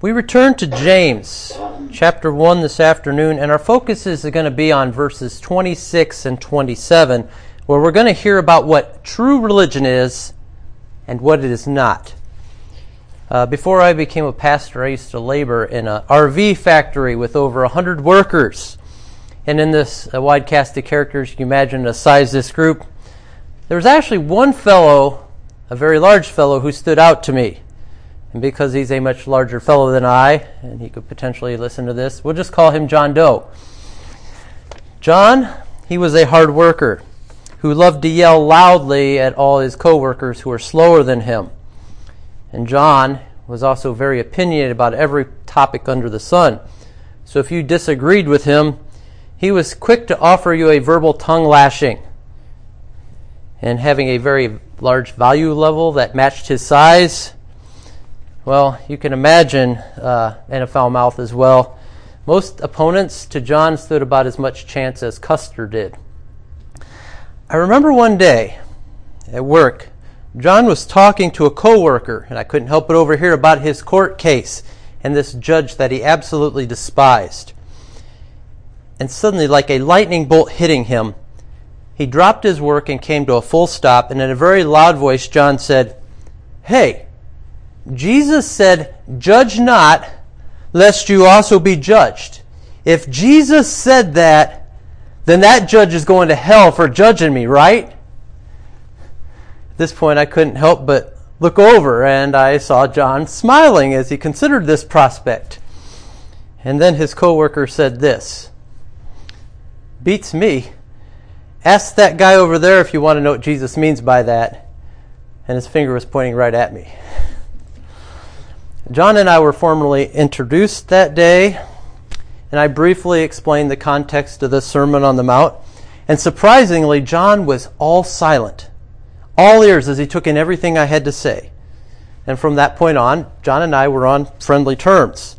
We return to James chapter 1 this afternoon, and our focus is going to be on verses 26 and 27, where we're going to hear about what true religion is and what it is not. Uh, before I became a pastor, I used to labor in an RV factory with over 100 workers. And in this uh, wide cast of characters, you can imagine the size of this group. There was actually one fellow, a very large fellow, who stood out to me. And because he's a much larger fellow than I, and he could potentially listen to this, we'll just call him John Doe. John, he was a hard worker who loved to yell loudly at all his coworkers who were slower than him. And John was also very opinionated about every topic under the sun. So if you disagreed with him, he was quick to offer you a verbal tongue lashing. And having a very large value level that matched his size, well, you can imagine, uh, and a foul mouth as well. Most opponents to John stood about as much chance as Custer did. I remember one day at work, John was talking to a coworker, and I couldn't help but overhear about his court case and this judge that he absolutely despised. And suddenly, like a lightning bolt hitting him, he dropped his work and came to a full stop, and in a very loud voice, John said, Hey, Jesus said, Judge not, lest you also be judged. If Jesus said that, then that judge is going to hell for judging me, right? At this point, I couldn't help but look over, and I saw John smiling as he considered this prospect. And then his coworker said this Beats me. Ask that guy over there if you want to know what Jesus means by that. And his finger was pointing right at me. John and I were formally introduced that day, and I briefly explained the context of the Sermon on the Mount. And surprisingly, John was all silent, all ears as he took in everything I had to say. And from that point on, John and I were on friendly terms.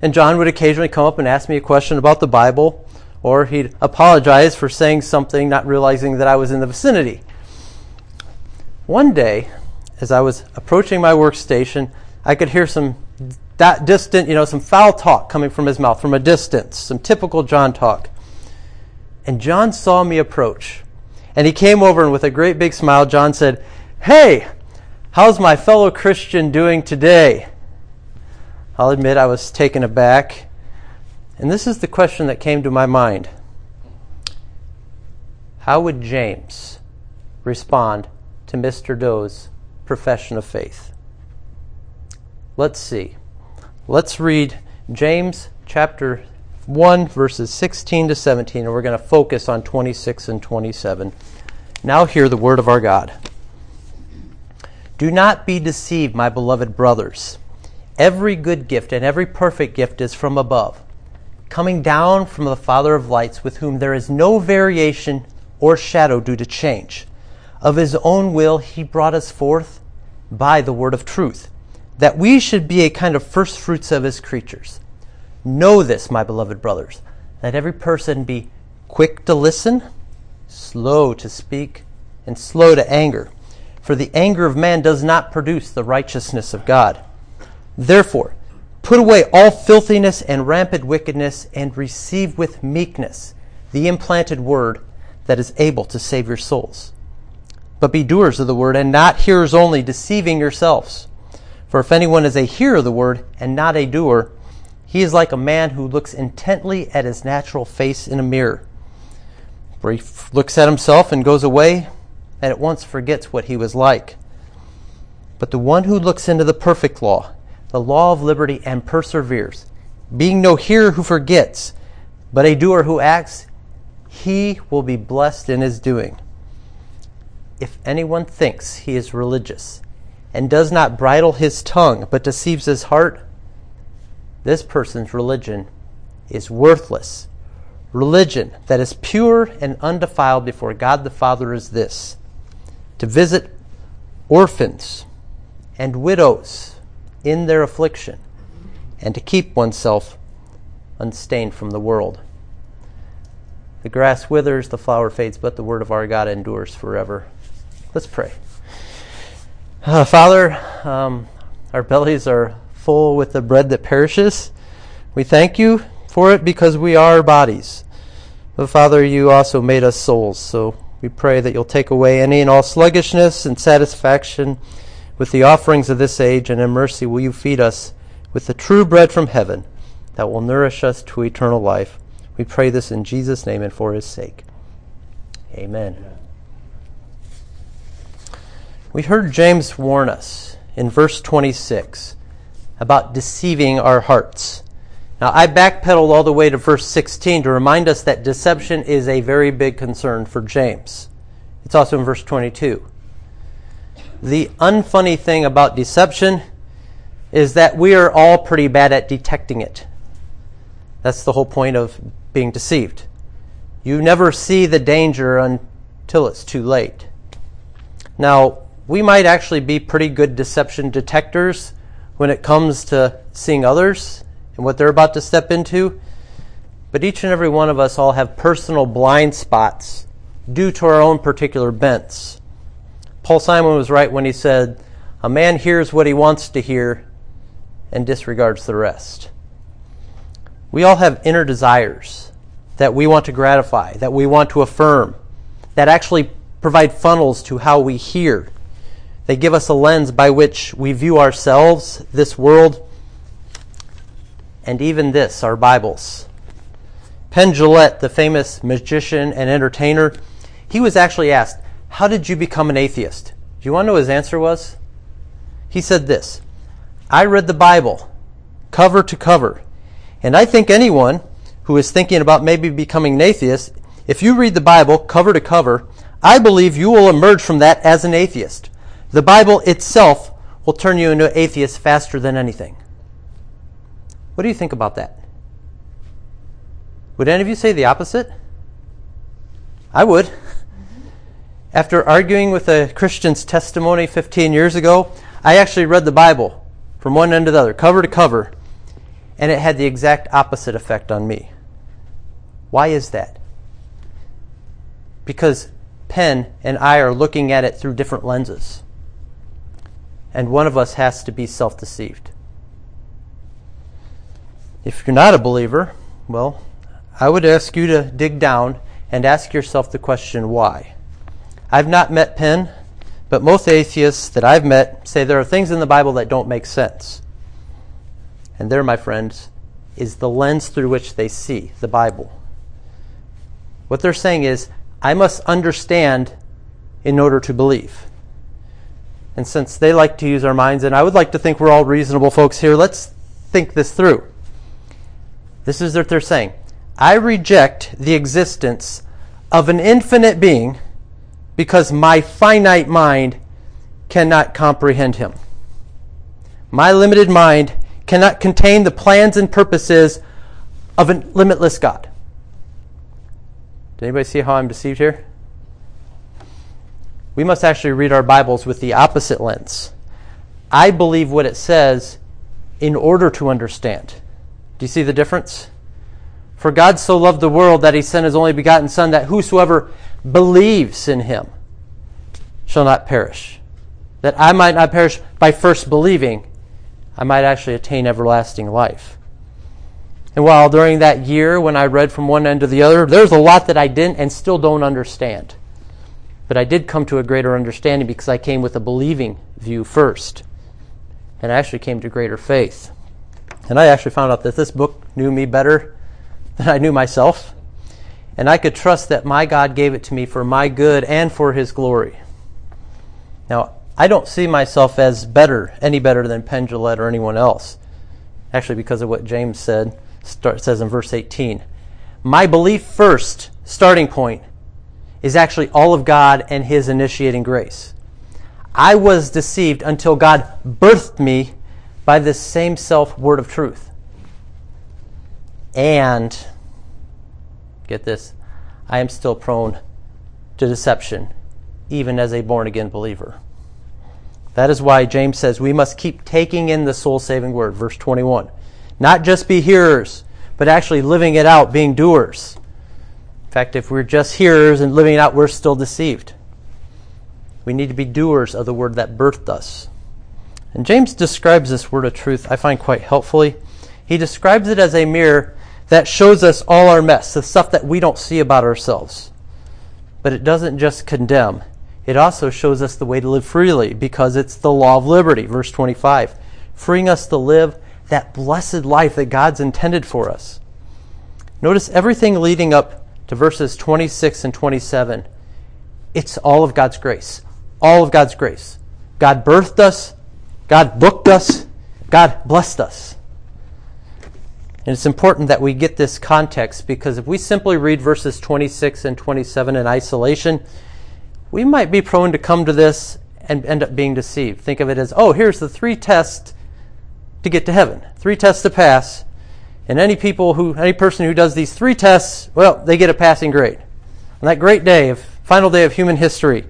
And John would occasionally come up and ask me a question about the Bible, or he'd apologize for saying something, not realizing that I was in the vicinity. One day, as I was approaching my workstation, I could hear some that distant, you know, some foul talk coming from his mouth from a distance, some typical John talk. And John saw me approach. And he came over and with a great big smile, John said, Hey, how's my fellow Christian doing today? I'll admit I was taken aback. And this is the question that came to my mind How would James respond to Mr. Doe's profession of faith? Let's see. Let's read James chapter 1, verses 16 to 17, and we're going to focus on 26 and 27. Now, hear the word of our God. Do not be deceived, my beloved brothers. Every good gift and every perfect gift is from above, coming down from the Father of lights, with whom there is no variation or shadow due to change. Of his own will, he brought us forth by the word of truth that we should be a kind of first fruits of his creatures. Know this, my beloved brothers, that every person be quick to listen, slow to speak, and slow to anger. For the anger of man does not produce the righteousness of God. Therefore, put away all filthiness and rampant wickedness, and receive with meekness the implanted word that is able to save your souls. But be doers of the word, and not hearers only, deceiving yourselves. For if anyone is a hearer of the word and not a doer, he is like a man who looks intently at his natural face in a mirror. For he looks at himself and goes away and at once forgets what he was like. But the one who looks into the perfect law, the law of liberty, and perseveres, being no hearer who forgets, but a doer who acts, he will be blessed in his doing. If anyone thinks he is religious and does not bridle his tongue, but deceives his heart, this person's religion is worthless. Religion that is pure and undefiled before God the Father is this to visit orphans and widows in their affliction, and to keep oneself unstained from the world. The grass withers, the flower fades, but the word of our God endures forever. Let's pray. Uh, Father, um, our bellies are full with the bread that perishes. We thank you for it because we are bodies. But Father, you also made us souls. So we pray that you'll take away any and all sluggishness and satisfaction with the offerings of this age, and in mercy will you feed us with the true bread from heaven that will nourish us to eternal life. We pray this in Jesus' name and for his sake. Amen. We heard James warn us in verse 26 about deceiving our hearts. Now, I backpedaled all the way to verse 16 to remind us that deception is a very big concern for James. It's also in verse 22. The unfunny thing about deception is that we are all pretty bad at detecting it. That's the whole point of being deceived. You never see the danger until it's too late. Now, we might actually be pretty good deception detectors when it comes to seeing others and what they're about to step into. But each and every one of us all have personal blind spots due to our own particular bents. Paul Simon was right when he said, A man hears what he wants to hear and disregards the rest. We all have inner desires that we want to gratify, that we want to affirm, that actually provide funnels to how we hear they give us a lens by which we view ourselves, this world, and even this, our Bibles. Penn Jillette, the famous magician and entertainer, he was actually asked, How did you become an atheist? Do you want to know what his answer was? He said this I read the Bible cover to cover, and I think anyone who is thinking about maybe becoming an atheist, if you read the Bible cover to cover, I believe you will emerge from that as an atheist. The Bible itself will turn you into an atheist faster than anything. What do you think about that? Would any of you say the opposite? I would. After arguing with a Christian's testimony 15 years ago, I actually read the Bible from one end to the other, cover to cover, and it had the exact opposite effect on me. Why is that? Because Penn and I are looking at it through different lenses and one of us has to be self deceived. If you're not a believer, well, I would ask you to dig down and ask yourself the question why. I've not met Penn, but most atheists that I've met say there are things in the Bible that don't make sense. And there, my friends, is the lens through which they see the Bible. What they're saying is, I must understand in order to believe. And since they like to use our minds, and I would like to think we're all reasonable folks here, let's think this through. This is what they're saying I reject the existence of an infinite being because my finite mind cannot comprehend him. My limited mind cannot contain the plans and purposes of a limitless God. Did anybody see how I'm deceived here? We must actually read our Bibles with the opposite lens. I believe what it says in order to understand. Do you see the difference? For God so loved the world that he sent his only begotten Son, that whosoever believes in him shall not perish. That I might not perish by first believing, I might actually attain everlasting life. And while during that year when I read from one end to the other, there's a lot that I didn't and still don't understand. But I did come to a greater understanding because I came with a believing view first. And I actually came to greater faith. And I actually found out that this book knew me better than I knew myself. And I could trust that my God gave it to me for my good and for his glory. Now, I don't see myself as better, any better than Penn Jillette or anyone else. Actually, because of what James said, start, says in verse 18. My belief first, starting point, is actually all of God and His initiating grace. I was deceived until God birthed me by this same self word of truth. And, get this, I am still prone to deception, even as a born again believer. That is why James says we must keep taking in the soul saving word, verse 21. Not just be hearers, but actually living it out, being doers fact, if we're just hearers and living it out, we're still deceived. We need to be doers of the word that birthed us. And James describes this word of truth, I find quite helpfully. He describes it as a mirror that shows us all our mess, the stuff that we don't see about ourselves. But it doesn't just condemn, it also shows us the way to live freely because it's the law of liberty, verse 25, freeing us to live that blessed life that God's intended for us. Notice everything leading up to verses 26 and 27. It's all of God's grace. All of God's grace. God birthed us, God booked us, God blessed us. And it's important that we get this context because if we simply read verses 26 and 27 in isolation, we might be prone to come to this and end up being deceived. Think of it as, oh, here's the three tests to get to heaven, three tests to pass. And any people who, any person who does these three tests, well, they get a passing grade. On that great day, of, final day of human history,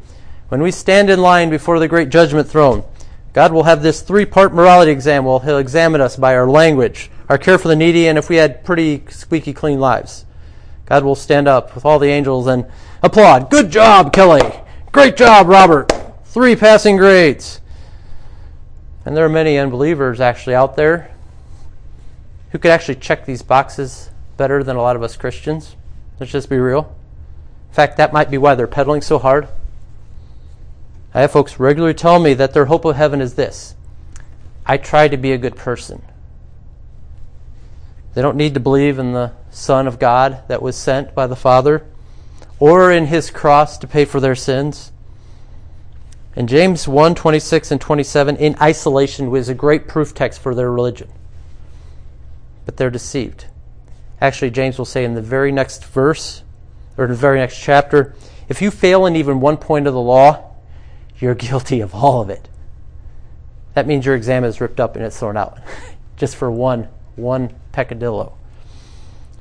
when we stand in line before the great judgment throne, God will have this three part morality exam. Well, He'll examine us by our language, our care for the needy, and if we had pretty squeaky clean lives. God will stand up with all the angels and applaud. Good job, Kelly. Great job, Robert. Three passing grades. And there are many unbelievers actually out there who could actually check these boxes better than a lot of us Christians. Let's just be real. In fact, that might be why they're pedaling so hard. I have folks regularly tell me that their hope of heaven is this I try to be a good person. They don't need to believe in the Son of God that was sent by the Father or in his cross to pay for their sins. And James 1 26 and 27 in isolation was a great proof text for their religion. But they're deceived. Actually, James will say in the very next verse, or in the very next chapter, if you fail in even one point of the law, you're guilty of all of it. That means your exam is ripped up and it's thrown out, just for one, one peccadillo.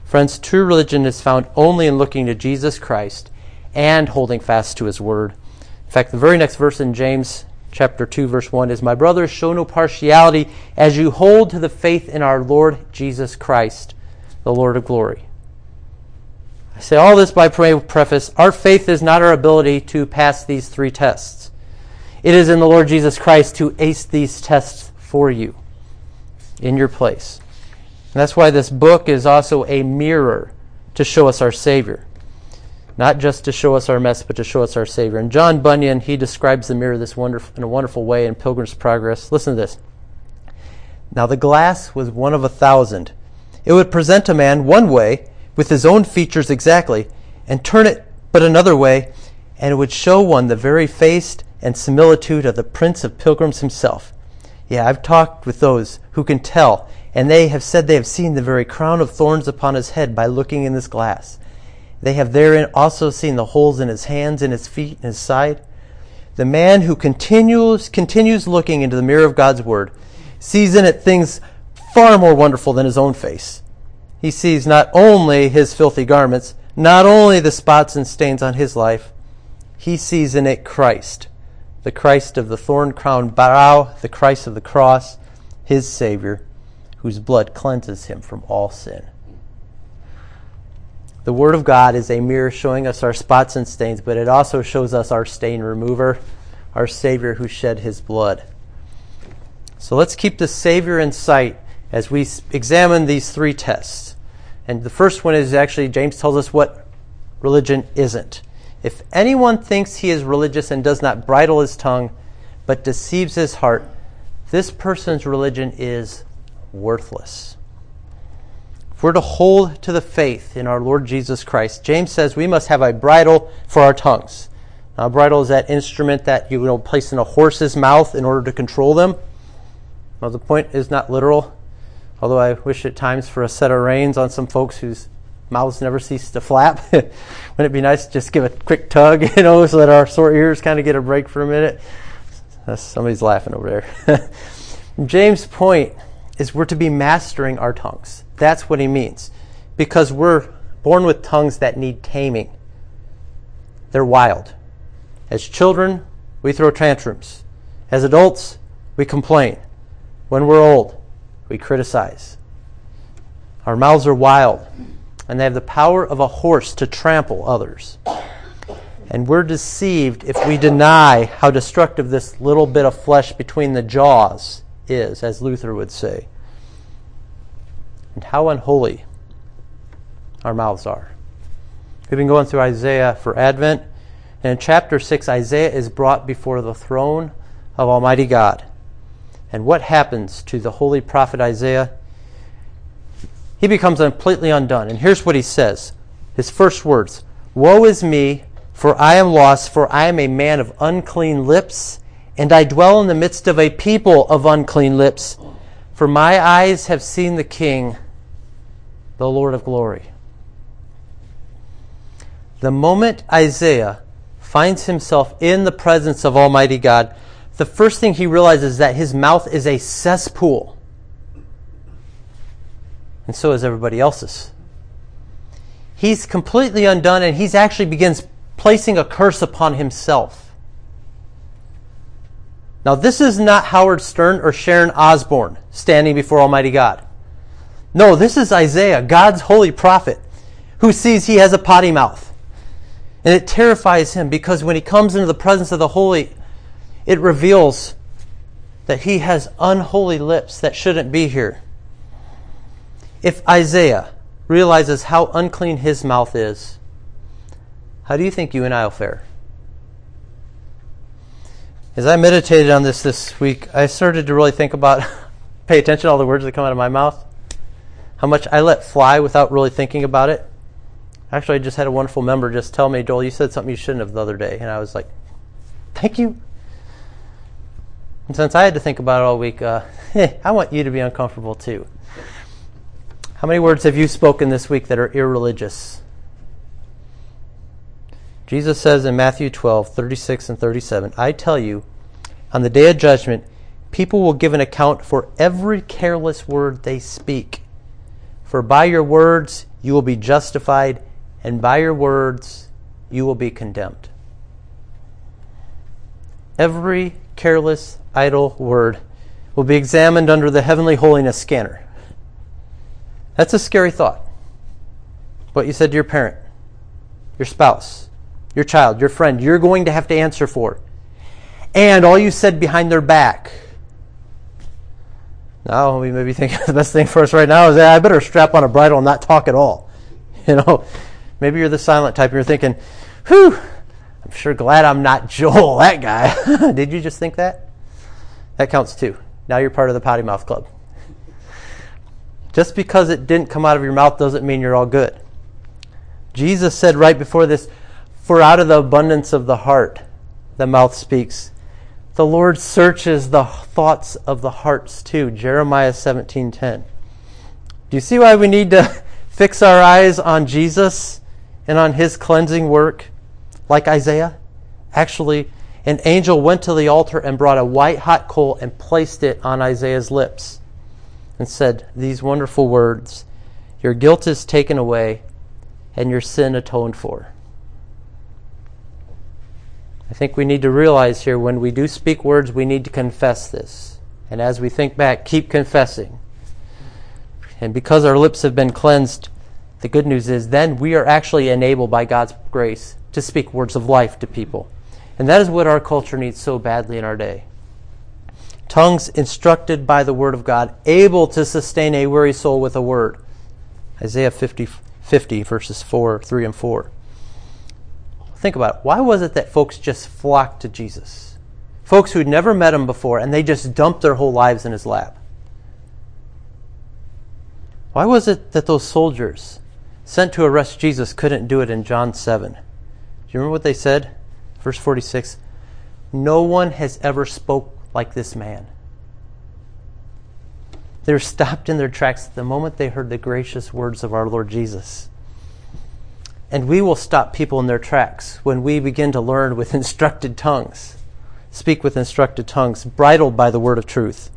Friends, true religion is found only in looking to Jesus Christ and holding fast to his word. In fact, the very next verse in James chapter 2 verse 1 is my brothers show no partiality as you hold to the faith in our Lord Jesus Christ, the Lord of glory. I say all this by preface, our faith is not our ability to pass these three tests. It is in the Lord Jesus Christ to ace these tests for you in your place. And that's why this book is also a mirror to show us our Savior. Not just to show us our mess, but to show us our Savior. And John Bunyan, he describes the mirror this wonderful, in a wonderful way in Pilgrim's Progress. Listen to this. Now the glass was one of a thousand. It would present a man one way, with his own features exactly, and turn it but another way, and it would show one the very face and similitude of the Prince of Pilgrims himself. Yeah, I've talked with those who can tell and they have said they have seen the very crown of thorns upon his head by looking in this glass. They have therein also seen the holes in his hands and his feet and his side. The man who continues, continues looking into the mirror of God's word sees in it things far more wonderful than his own face. He sees not only his filthy garments, not only the spots and stains on his life, he sees in it Christ, the Christ of the thorn crowned brow, the Christ of the cross, his Savior whose blood cleanses him from all sin. The Word of God is a mirror showing us our spots and stains, but it also shows us our stain remover, our Savior who shed his blood. So let's keep the Savior in sight as we examine these three tests. And the first one is actually, James tells us what religion isn't. If anyone thinks he is religious and does not bridle his tongue, but deceives his heart, this person's religion is worthless. We're to hold to the faith in our Lord Jesus Christ, James says we must have a bridle for our tongues. Now, a bridle is that instrument that you will place in a horse's mouth in order to control them. Now, the point is not literal, although I wish at times for a set of reins on some folks whose mouths never cease to flap. Wouldn't it be nice to just give a quick tug, you know, so that our sore ears kind of get a break for a minute? somebody's laughing over there. James' point is we're to be mastering our tongues. That's what he means. Because we're born with tongues that need taming. They're wild. As children, we throw tantrums. As adults, we complain. When we're old, we criticize. Our mouths are wild, and they have the power of a horse to trample others. And we're deceived if we deny how destructive this little bit of flesh between the jaws is, as Luther would say, and how unholy our mouths are. We've been going through Isaiah for Advent, and in chapter 6, Isaiah is brought before the throne of Almighty God. And what happens to the holy prophet Isaiah? He becomes completely undone. And here's what he says his first words Woe is me, for I am lost, for I am a man of unclean lips, and I dwell in the midst of a people of unclean lips. For my eyes have seen the King, the Lord of glory. The moment Isaiah finds himself in the presence of Almighty God, the first thing he realizes is that his mouth is a cesspool. And so is everybody else's. He's completely undone and he actually begins placing a curse upon himself. Now, this is not Howard Stern or Sharon Osbourne standing before Almighty God. No, this is Isaiah, God's holy prophet, who sees he has a potty mouth. And it terrifies him because when he comes into the presence of the holy, it reveals that he has unholy lips that shouldn't be here. If Isaiah realizes how unclean his mouth is, how do you think you and I will fare? As I meditated on this this week, I started to really think about, pay attention to all the words that come out of my mouth, how much I let fly without really thinking about it. Actually, I just had a wonderful member just tell me, Joel, you said something you shouldn't have the other day. And I was like, thank you. And since I had to think about it all week, uh, I want you to be uncomfortable too. How many words have you spoken this week that are irreligious? Jesus says in Matthew 12, 36 and 37, I tell you, on the day of judgment, people will give an account for every careless word they speak. For by your words you will be justified, and by your words you will be condemned. Every careless, idle word will be examined under the heavenly holiness scanner. That's a scary thought. What you said to your parent, your spouse, your child, your friend, you're going to have to answer for. And all you said behind their back. Now we may be thinking the best thing for us right now is that I better strap on a bridle and not talk at all. You know, maybe you're the silent type and you're thinking, whew, I'm sure glad I'm not Joel, that guy. Did you just think that? That counts too. Now you're part of the potty mouth club. Just because it didn't come out of your mouth doesn't mean you're all good. Jesus said right before this, For out of the abundance of the heart, the mouth speaks. The Lord searches the thoughts of the hearts too. Jeremiah 17:10. Do you see why we need to fix our eyes on Jesus and on his cleansing work like Isaiah? Actually, an angel went to the altar and brought a white hot coal and placed it on Isaiah's lips and said these wonderful words Your guilt is taken away and your sin atoned for. I think we need to realize here when we do speak words, we need to confess this. And as we think back, keep confessing. And because our lips have been cleansed, the good news is then we are actually enabled by God's grace to speak words of life to people. And that is what our culture needs so badly in our day. Tongues instructed by the Word of God, able to sustain a weary soul with a word. Isaiah 50, 50 verses 4, 3 and 4. Think about it. Why was it that folks just flocked to Jesus? Folks who'd never met him before, and they just dumped their whole lives in his lap. Why was it that those soldiers sent to arrest Jesus couldn't do it in John 7? Do you remember what they said? Verse 46 No one has ever spoke like this man. They were stopped in their tracks the moment they heard the gracious words of our Lord Jesus. And we will stop people in their tracks when we begin to learn with instructed tongues, speak with instructed tongues, bridled by the word of truth.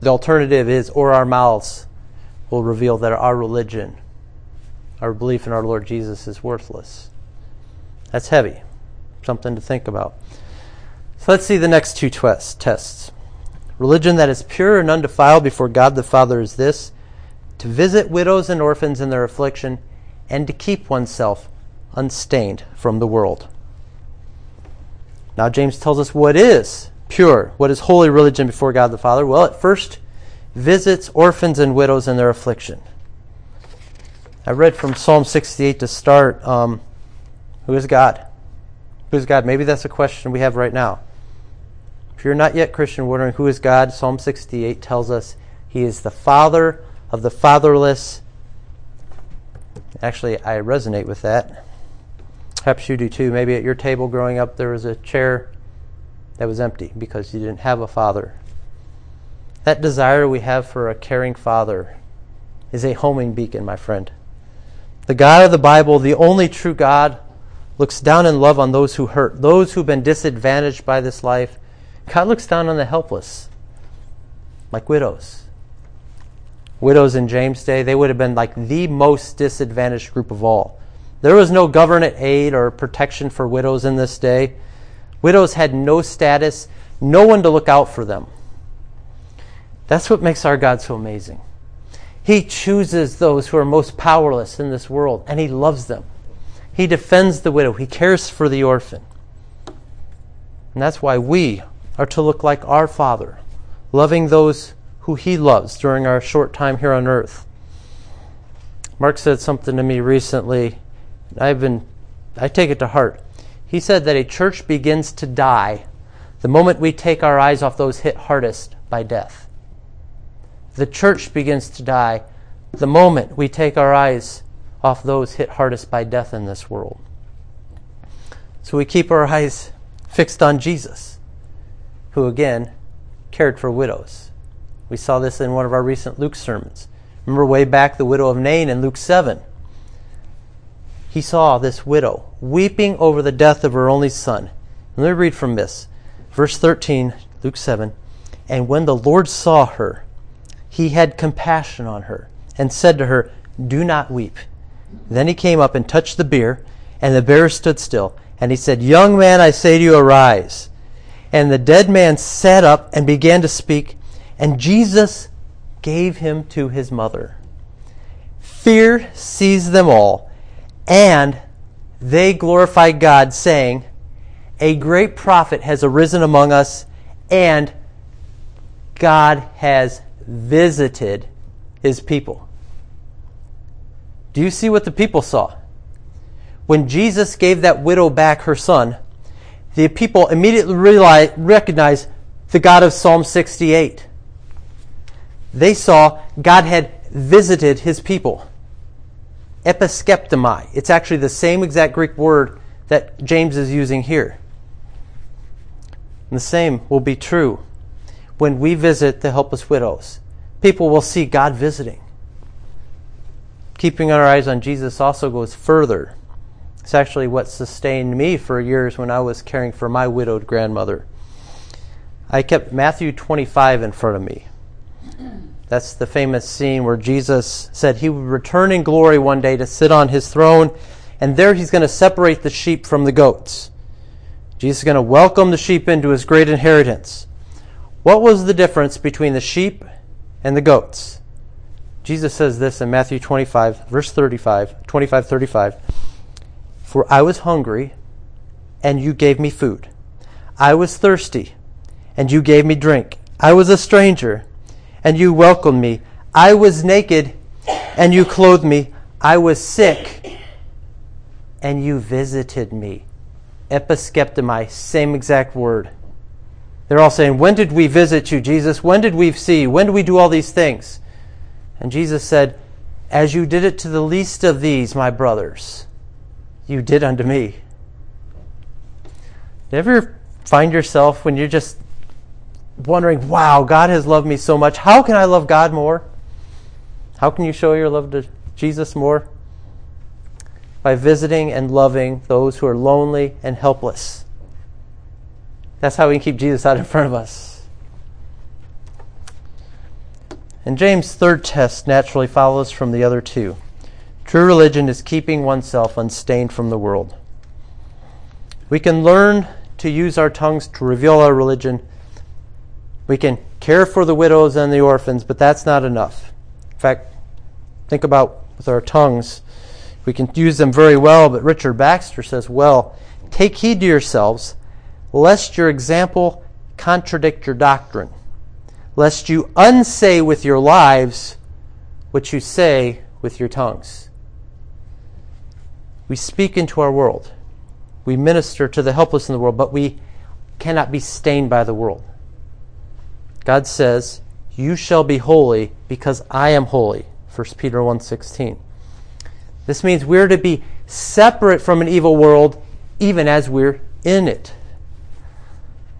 The alternative is, or our mouths will reveal that our religion, our belief in our Lord Jesus is worthless. That's heavy, something to think about. So let's see the next two tests. Religion that is pure and undefiled before God the Father is this to visit widows and orphans in their affliction and to keep oneself unstained from the world. Now, James tells us what is pure, what is holy religion before God the Father. Well, it first visits orphans and widows in their affliction. I read from Psalm 68 to start um, Who is God? Who is God? Maybe that's a question we have right now. If you're not yet Christian, wondering who is God, Psalm 68 tells us He is the Father of the fatherless. Actually, I resonate with that. Perhaps you do too. Maybe at your table growing up, there was a chair that was empty because you didn't have a father. That desire we have for a caring father is a homing beacon, my friend. The God of the Bible, the only true God, looks down in love on those who hurt, those who've been disadvantaged by this life. God looks down on the helpless, like widows. Widows in James' day, they would have been like the most disadvantaged group of all. There was no government aid or protection for widows in this day. Widows had no status, no one to look out for them. That's what makes our God so amazing. He chooses those who are most powerless in this world, and He loves them. He defends the widow, He cares for the orphan. And that's why we are to look like our Father, loving those who He loves during our short time here on earth. Mark said something to me recently I've been, I take it to heart. He said that a church begins to die the moment we take our eyes off those hit hardest by death. The church begins to die the moment we take our eyes off those hit hardest by death in this world. So we keep our eyes fixed on Jesus, who again cared for widows. We saw this in one of our recent Luke sermons. Remember way back the widow of Nain in Luke 7 he saw this widow weeping over the death of her only son. Let me read from this. Verse 13, Luke 7. And when the Lord saw her, he had compassion on her and said to her, Do not weep. Then he came up and touched the bier, and the bear stood still. And he said, Young man, I say to you, arise. And the dead man sat up and began to speak, and Jesus gave him to his mother. Fear seized them all and they glorified God, saying, A great prophet has arisen among us, and God has visited his people. Do you see what the people saw? When Jesus gave that widow back her son, the people immediately realized, recognized the God of Psalm 68. They saw God had visited his people episkeptomai. It's actually the same exact Greek word that James is using here. And the same will be true when we visit the helpless widows. People will see God visiting. Keeping our eyes on Jesus also goes further. It's actually what sustained me for years when I was caring for my widowed grandmother. I kept Matthew 25 in front of me. That's the famous scene where Jesus said he would return in glory one day to sit on his throne, and there he's going to separate the sheep from the goats. Jesus is going to welcome the sheep into his great inheritance. What was the difference between the sheep and the goats? Jesus says this in Matthew 25, verse 35, 25, 35. For I was hungry, and you gave me food. I was thirsty, and you gave me drink. I was a stranger and you welcomed me. I was naked, and you clothed me. I was sick, and you visited me. Episkeptomai, same exact word. They're all saying, When did we visit you, Jesus? When did we see? When did we do all these things? And Jesus said, As you did it to the least of these, my brothers, you did unto me. Do you ever find yourself when you're just wondering, wow, God has loved me so much. How can I love God more? How can you show your love to Jesus more? By visiting and loving those who are lonely and helpless. That's how we can keep Jesus out in front of us. And James' third test naturally follows from the other two. True religion is keeping oneself unstained from the world. We can learn to use our tongues to reveal our religion we can care for the widows and the orphans, but that's not enough. In fact, think about with our tongues. We can use them very well, but Richard Baxter says, well, take heed to yourselves, lest your example contradict your doctrine, lest you unsay with your lives what you say with your tongues. We speak into our world. We minister to the helpless in the world, but we cannot be stained by the world. God says, "You shall be holy because I am holy." 1 Peter 1:16. This means we're to be separate from an evil world even as we're in it.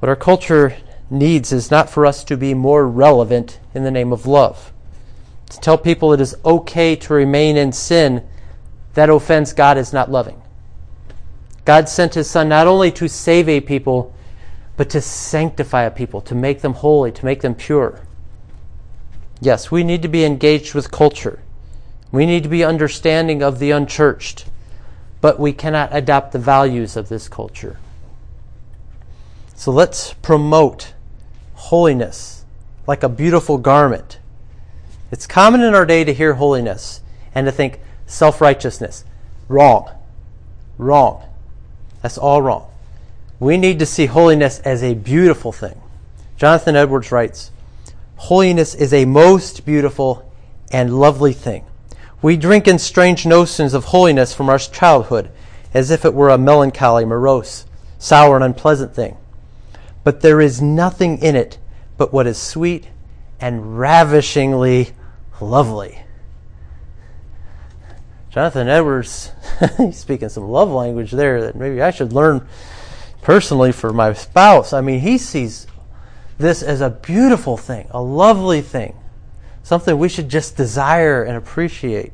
What our culture needs is not for us to be more relevant in the name of love. To tell people it is okay to remain in sin that offends God is not loving. God sent his son not only to save a people, but to sanctify a people, to make them holy, to make them pure. Yes, we need to be engaged with culture. We need to be understanding of the unchurched, but we cannot adopt the values of this culture. So let's promote holiness like a beautiful garment. It's common in our day to hear holiness and to think self righteousness. Wrong. Wrong. That's all wrong. We need to see holiness as a beautiful thing. Jonathan Edwards writes Holiness is a most beautiful and lovely thing. We drink in strange notions of holiness from our childhood, as if it were a melancholy, morose, sour, and unpleasant thing. But there is nothing in it but what is sweet and ravishingly lovely. Jonathan Edwards, he's speaking some love language there that maybe I should learn personally for my spouse. I mean, he sees this as a beautiful thing, a lovely thing, something we should just desire and appreciate.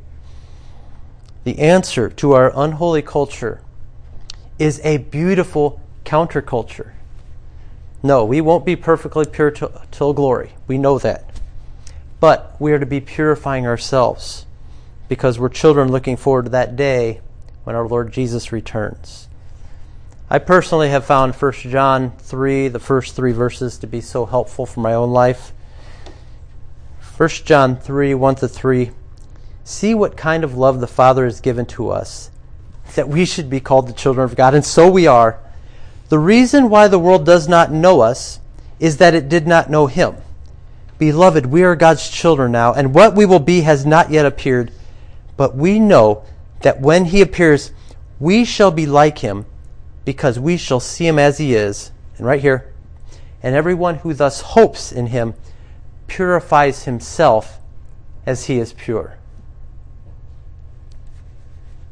The answer to our unholy culture is a beautiful counterculture. No, we won't be perfectly pure till, till glory. We know that. But we are to be purifying ourselves because we're children looking forward to that day when our Lord Jesus returns. I personally have found 1 John 3, the first three verses, to be so helpful for my own life. 1 John 3, 1 to 3. See what kind of love the Father has given to us, that we should be called the children of God, and so we are. The reason why the world does not know us is that it did not know Him. Beloved, we are God's children now, and what we will be has not yet appeared, but we know that when He appears, we shall be like Him because we shall see him as he is. And right here, and everyone who thus hopes in him purifies himself as he is pure.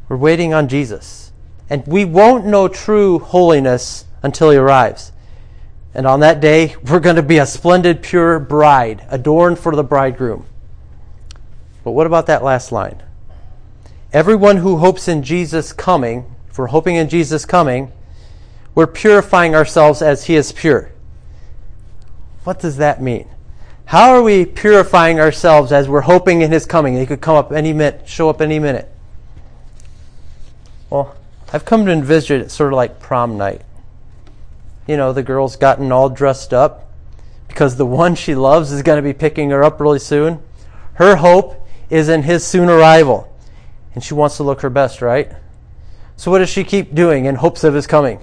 We're waiting on Jesus. And we won't know true holiness until he arrives. And on that day, we're going to be a splendid, pure bride, adorned for the bridegroom. But what about that last line? Everyone who hopes in Jesus coming, if we're hoping in Jesus coming, we're purifying ourselves as He is pure. What does that mean? How are we purifying ourselves as we're hoping in His coming? He could come up any minute, show up any minute. Well, I've come to envision it sort of like prom night. You know, the girl's gotten all dressed up because the one she loves is going to be picking her up really soon. Her hope is in his soon arrival. And she wants to look her best, right? So what does she keep doing in hopes of his coming?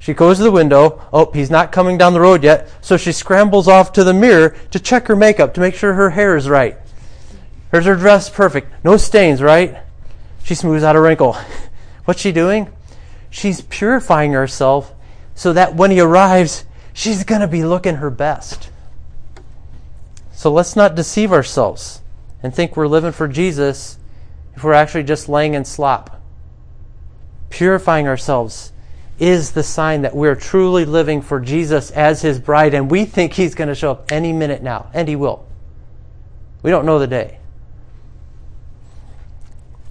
She goes to the window. Oh, he's not coming down the road yet. So she scrambles off to the mirror to check her makeup to make sure her hair is right. Here's her dress perfect. No stains, right? She smooths out a wrinkle. What's she doing? She's purifying herself so that when he arrives, she's going to be looking her best. So let's not deceive ourselves and think we're living for Jesus if we're actually just laying in slop. Purifying ourselves is the sign that we're truly living for Jesus as his bride, and we think he's going to show up any minute now, and he will. We don't know the day.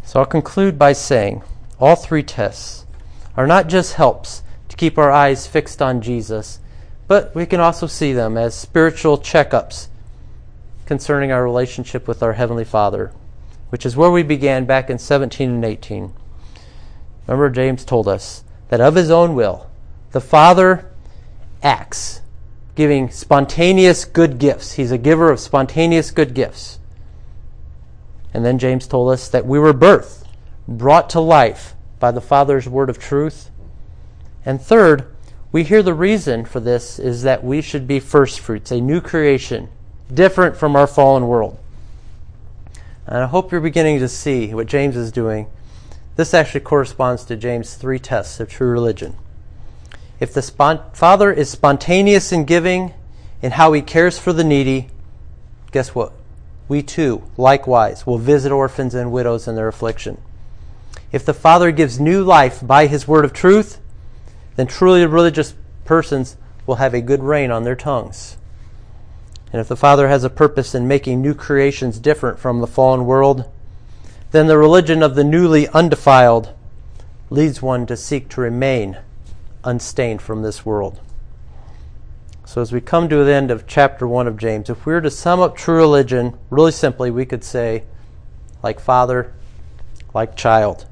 So I'll conclude by saying all three tests are not just helps to keep our eyes fixed on Jesus, but we can also see them as spiritual checkups concerning our relationship with our Heavenly Father, which is where we began back in 17 and 18. Remember, James told us that of his own will, the Father acts, giving spontaneous good gifts. He's a giver of spontaneous good gifts. And then James told us that we were birthed brought to life by the Father's word of truth. And third, we hear the reason for this is that we should be first fruits, a new creation, different from our fallen world. And I hope you're beginning to see what James is doing. This actually corresponds to James' three tests of true religion. If the spont- Father is spontaneous in giving, in how he cares for the needy, guess what? We too, likewise, will visit orphans and widows in their affliction. If the Father gives new life by his word of truth, then truly religious persons will have a good rein on their tongues. And if the Father has a purpose in making new creations different from the fallen world, then the religion of the newly undefiled leads one to seek to remain unstained from this world. So, as we come to the end of chapter 1 of James, if we were to sum up true religion, really simply, we could say, like father, like child.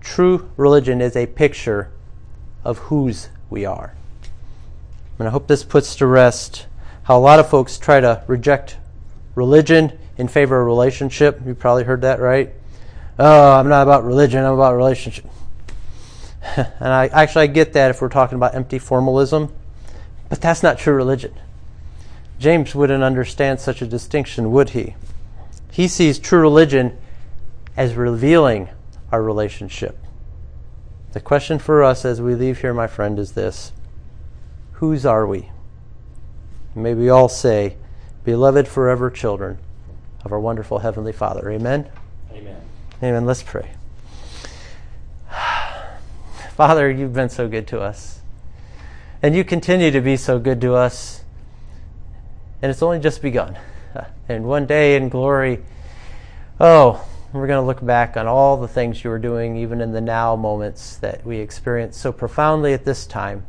True religion is a picture of whose we are. And I hope this puts to rest how a lot of folks try to reject religion in favor of relationship. You probably heard that, right? Oh, I'm not about religion, I'm about relationship. and I actually I get that if we're talking about empty formalism, but that's not true religion. James wouldn't understand such a distinction, would he? He sees true religion as revealing our relationship. The question for us as we leave here, my friend, is this Whose are we? May we all say, Beloved forever children of our wonderful Heavenly Father. Amen? Amen. Amen. Let's pray. Father, you've been so good to us. And you continue to be so good to us. And it's only just begun. And one day in glory, oh, we're going to look back on all the things you were doing, even in the now moments that we experience so profoundly at this time.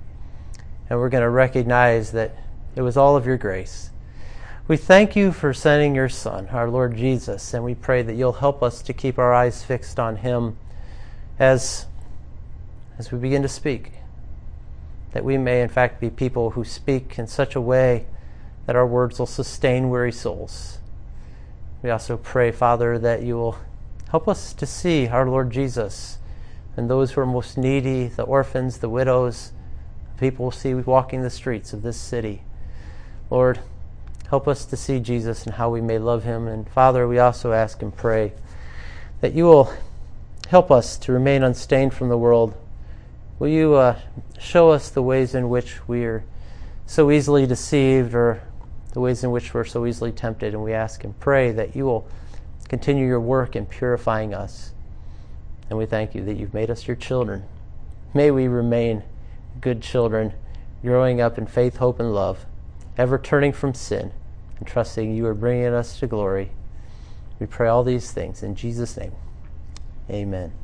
And we're going to recognize that it was all of your grace. We thank you for sending your Son, our Lord Jesus, and we pray that you'll help us to keep our eyes fixed on him as, as we begin to speak. That we may, in fact, be people who speak in such a way that our words will sustain weary souls. We also pray, Father, that you will help us to see our Lord Jesus and those who are most needy, the orphans, the widows, the people we see walking the streets of this city. Lord, Help us to see Jesus and how we may love him. And Father, we also ask and pray that you will help us to remain unstained from the world. Will you uh, show us the ways in which we are so easily deceived or the ways in which we're so easily tempted? And we ask and pray that you will continue your work in purifying us. And we thank you that you've made us your children. May we remain good children, growing up in faith, hope, and love, ever turning from sin and trusting you are bringing us to glory. We pray all these things in Jesus' name. Amen.